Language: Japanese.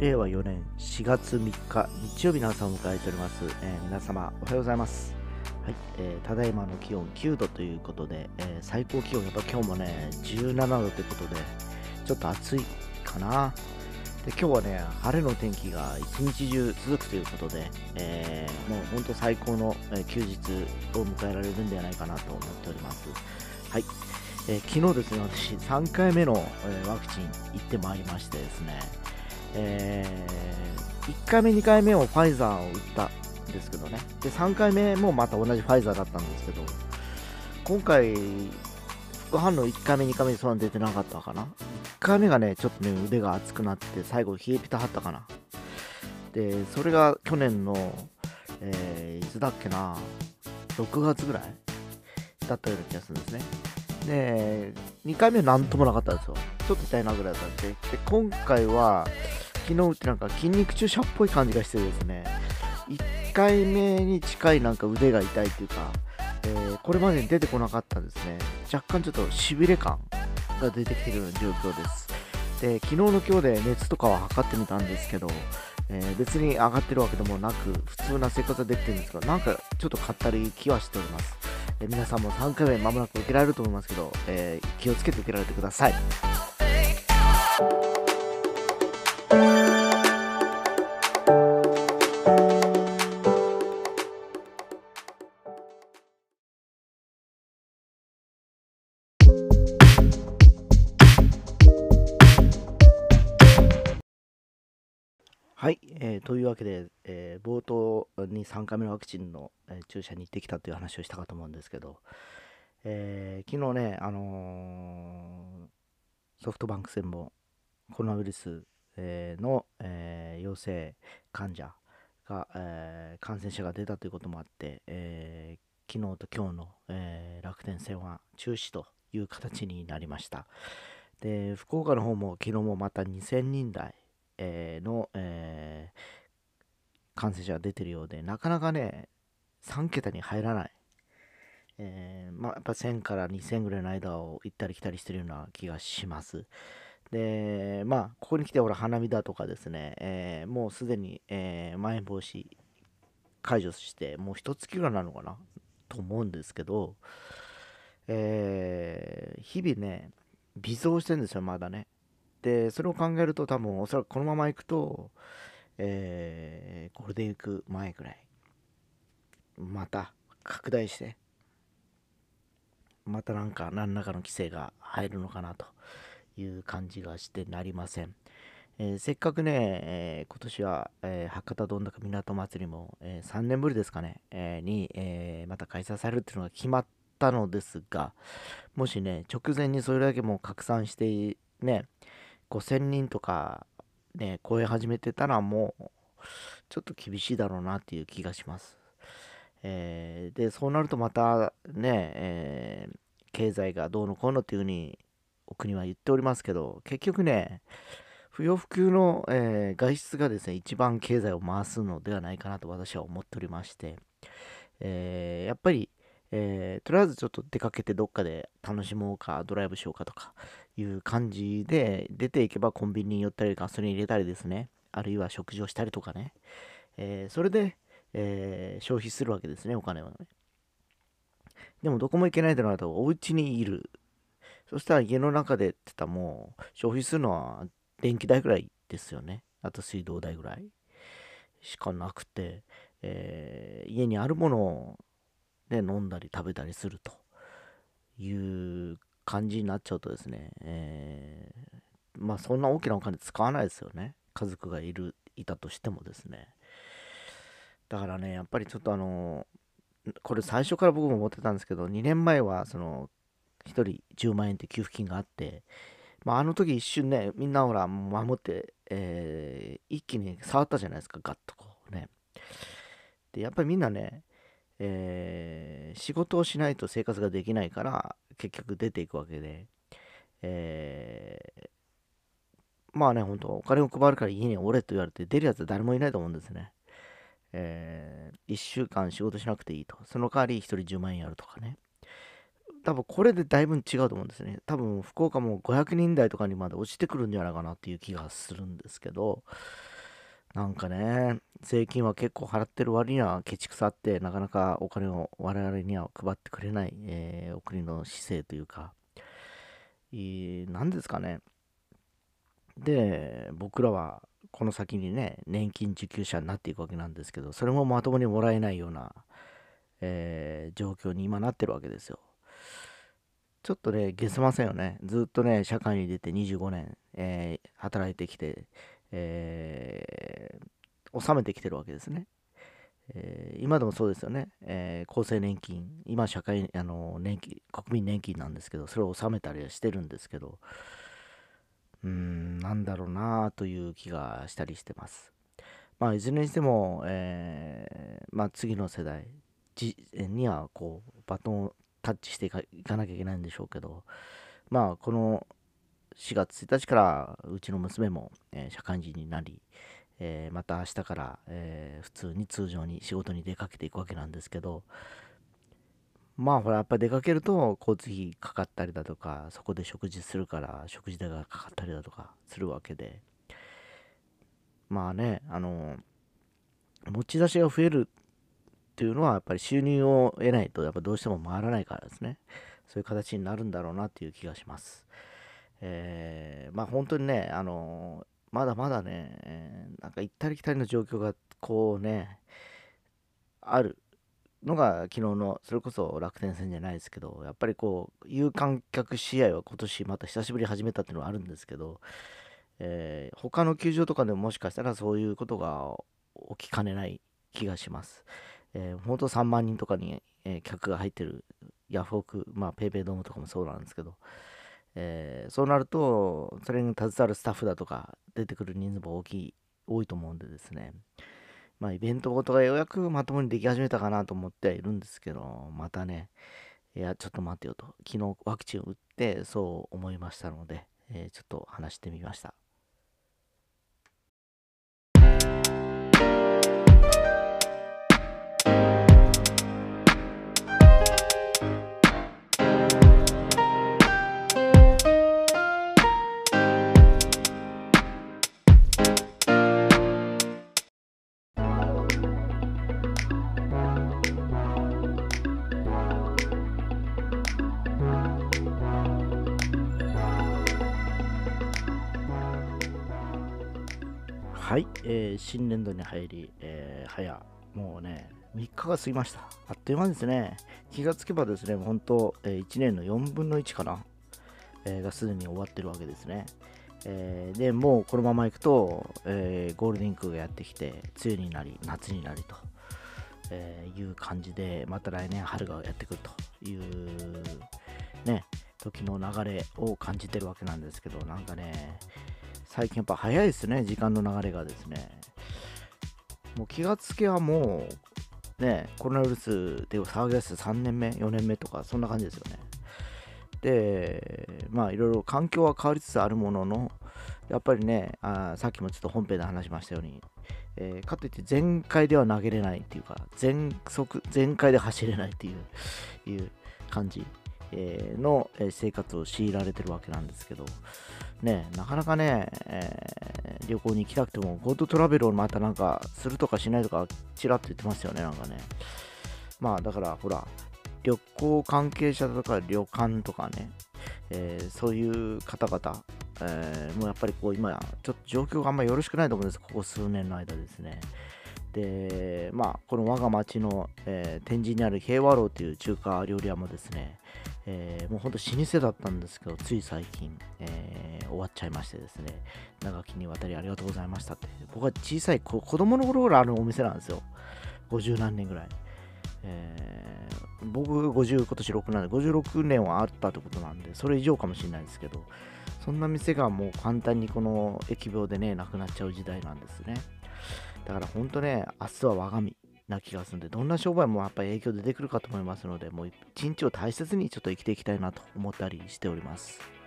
令和4年4月3日日曜日の朝を迎えております、えー皆様おはようございます。はい、えーただいまの気温9度ということで、えー最高気温やっぱ今日もね17度ということでちょっと暑いかな。で今日はね晴れの天気が一日中続くということで、えーもう本当最高の、え休日を迎えられるんではないかなと思っております。はい、えー昨日ですね私3回目の、えワクチン行ってまいりましてですねえ1回目、2回目をファイザーを打ったんですけどね、で3回目もまた同じファイザーだったんですけど、今回、副反応1回目、2回目でそんなに出てなかったかな。1回目がね、ちょっとね、腕が熱くなって、最後、冷えピタ張ったかな。で、それが去年の、えーいつだっけな、6月ぐらいだったような気がするんですね。で、2回目はなんともなかったんですよ。ちょっと痛いなぐらいだったんで。で、今回は、昨日ってなんか筋肉注射っぽい感じがしてですね、1回目に近いなんか腕が痛いっていうか、えーこれまでに出てこなかったんですね。若干ちょっとしびれ感が出てきてるような状況です。で、昨日の今日で熱とかは測ってみたんですけど、えー別に上がってるわけでもなく、普通な生活はできてるんですが、なんかちょっとかったり気はしております。え皆さんも3回目間もなく受けられると思いますけど、えー気をつけて受けられてくださ。い、というわけで、えー冒頭に3回目のワクチンの、えー注射に行ってきたという話をしたかと思うんですけど、えー昨日ね、あのーソフトバンク戦もコロナウイルス、えーの、えー陽性患者が、えー感染者が出たということもあって、えー昨日と今日の、えー楽天戦は中止という形になりました。で、福岡の方も昨日もまた2000人台、えーの、えー感染者が出てるようで、なかなかね、3桁に入らない。えーまあ、やっぱ1000から2000ぐらいの間を行ったり来たりしてるような気がします。で、まあ、ここに来て、ほら、花見だとかですね、えーもうすでに、えーまん延防止解除して、もう一月ぐらいなのかなと思うんですけど、えー日々ね、微増してるんですよ、まだね。で、それを考えると、多分おそらくこのままいくと、えーゴールデンウィーク前ぐらい、また拡大して、またなんか何らかの規制が入るのかなという感じがしてなりません。えーせっかくね、えー今年は、えー博多どんだか港祭りも、え3年ぶりですかね、えに、えまた開催されるっていうのが決まったのですが、もしね、直前にそれだけもう拡散して、ね、5000人とか、ね、超え始めてたらもう、ちょっと厳しいだろうなっていう気がします。えーで、そうなるとまたね、えー経済がどうのこうのっていうふうにお国は言っておりますけど、結局ね、不要不急の、えー外出がですね、一番経済を回すのではないかなと私は思っておりまして、えーやっぱり、えーとりあえずちょっと出かけてどっかで楽しもうか、ドライブしようかとかいう感じで出ていけばコンビニに寄ったりガソリン入れたりですね、あるいは食事をしたりとかね、えーそれで、えー消費するわけですね、お金をね。でもどこも行けないとなると、お家にいる。そしたら家の中でって言ったらもう消費するのは電気代ぐらいですよね。あと水道代ぐらいしかなくて、えー家にあるものを、ね、飲んだり食べたりするという感じになっちゃうとですね、えーまあそんな大きなお金使わないですよね。家族がいる、いたとしてもですね。だからね、やっぱりちょっとあの、これ最初から僕も思ってたんですけど、2年前はその、1人10万円って給付金があって、まあ、あの時一瞬ね、みんなほら、守って、えー一気に触ったじゃないですか、ガッとこうね。で、やっぱりみんなね、えー仕事をしないと生活ができないから、結局出ていくわけで、えーまあね、本当お金を配るから家におれと言われて出るやつは誰もいないと思うんですね。え1週間仕事しなくていいと。その代わり1人10万円やるとかね。多分これでだいぶ違うと思うんですね。多分福岡も500人台とかにまで落ちてくるんじゃないかなっていう気がするんですけど、なんかね、税金は結構払ってる割にはケチくさってなかなかお金を我々には配ってくれない、えー、お国の姿勢というか、何ですかね。で、僕らはこの先にね、年金受給者になっていくわけなんですけど、それもまともにもらえないような、えー、状況に今なってるわけですよ。ちょっとね、げせませんよね。ずっとね、社会に出て25年、えー、働いてきて、えー、納めてきてるわけですね。えー、今でもそうですよね、えー、厚生年金、今、社会あの年金、国民年金なんですけど、それを納めたりはしてるんですけど、うーん、なんだろうなという気がしたりしてます。まあ、いずれにしても、えー、まあ、次の世代にはこうバトンをタッチしていかなきゃいけないんでしょうけど、まあ、この4月1日からうちの娘も、えー、社会人になり、えー、また明日から、えー、普通に通常に仕事に出かけていくわけなんですけどまあほらやっぱり出かけると交通費かかったりだとかそこで食事するから食事代がかかったりだとかするわけでまあねあの持ち出しが増えるっていうのはやっぱり収入を得ないとやっぱどうしても回らないからですねそういう形になるんだろうなっていう気がします。えー、まあ本当にね、あのー、まだまだね、なんか行ったり来たりの状況がこうね、あるのが昨日の、それこそ楽天戦じゃないですけど、やっぱりこう、有観客試合は今年また久しぶり始めたっていうのはあるんですけど、えー、他の球場とかでももしかしたらそういうことが起きかねない気がします。えー、本当3万人とかに、えー、客が入ってるヤフオク、まあ、ペイペイドームとかもそうなんですけど、えー、そうなると、それに携わるスタッフだとか、出てくる人数も大きい、多いと思うんでですね、まあ、イベントごとがようやくまともにでき始めたかなと思ってはいるんですけど、またね、いや、ちょっと待ってよと、昨日ワクチンを打って、そう思いましたので、えー、ちょっと話してみました。えー、新年度に入り、えー、早、もうね、3日が過ぎました。あっという間ですね。気がつけばですね、本当、えー、1年の4分の1かな、えー、がすでに終わってるわけですね。えー、で、もうこのままいくと、えー、ゴールデンウィークがやってきて、梅雨になり、夏になりと、え、いう感じで、また来年春がやってくるという、ね、時の流れを感じてるわけなんですけど、なんかね、最近やっぱ早いですね、時間の流れがですね。もう気がつけはもう、ね、コロナウイルスで騒ぎ出して3年目、4年目とか、そんな感じですよね。で、まあいろいろ環境は変わりつつあるものの、やっぱりね、あさっきもちょっと本編で話しましたように、えー、かといって全開では投げれないっていうか、全速、全開で走れないっていういう感じ、えー、の生活を強いられてるわけなんですけど、ね、なかなかね、えー、旅行に行きたくても、ゴートトラベルをまたなんかするとかしないとか、ちらっと言ってますよね、なんかね。まあ、だから、ほら、旅行関係者とか旅館とかね、えー、そういう方々、えー、もうやっぱりこう今、ちょっと状況があんまよろしくないと思うんです、ここ数年の間ですね。で、まあ、この我が町の、えー、天神にある平和楼という中華料理屋もですね、えー、もうほんと老舗だったんですけど、つい最近、えー、終わっちゃいましてですね、長きにわたりありがとうございましたって。僕は小さい子供の頃からあるお店なんですよ。50何年ぐらい。えー、僕50、今年6なんで、56年はあったってことなんで、それ以上かもしれないですけど、そんな店がもう簡単にこの疫病でね、なくなっちゃう時代なんですね。だから本当ね、明日は我が身。な気がするんで、どんな商売もやっぱり影響出てくるかと思いますので、もう一日を大切にちょっと生きていきたいなと思ったりしております。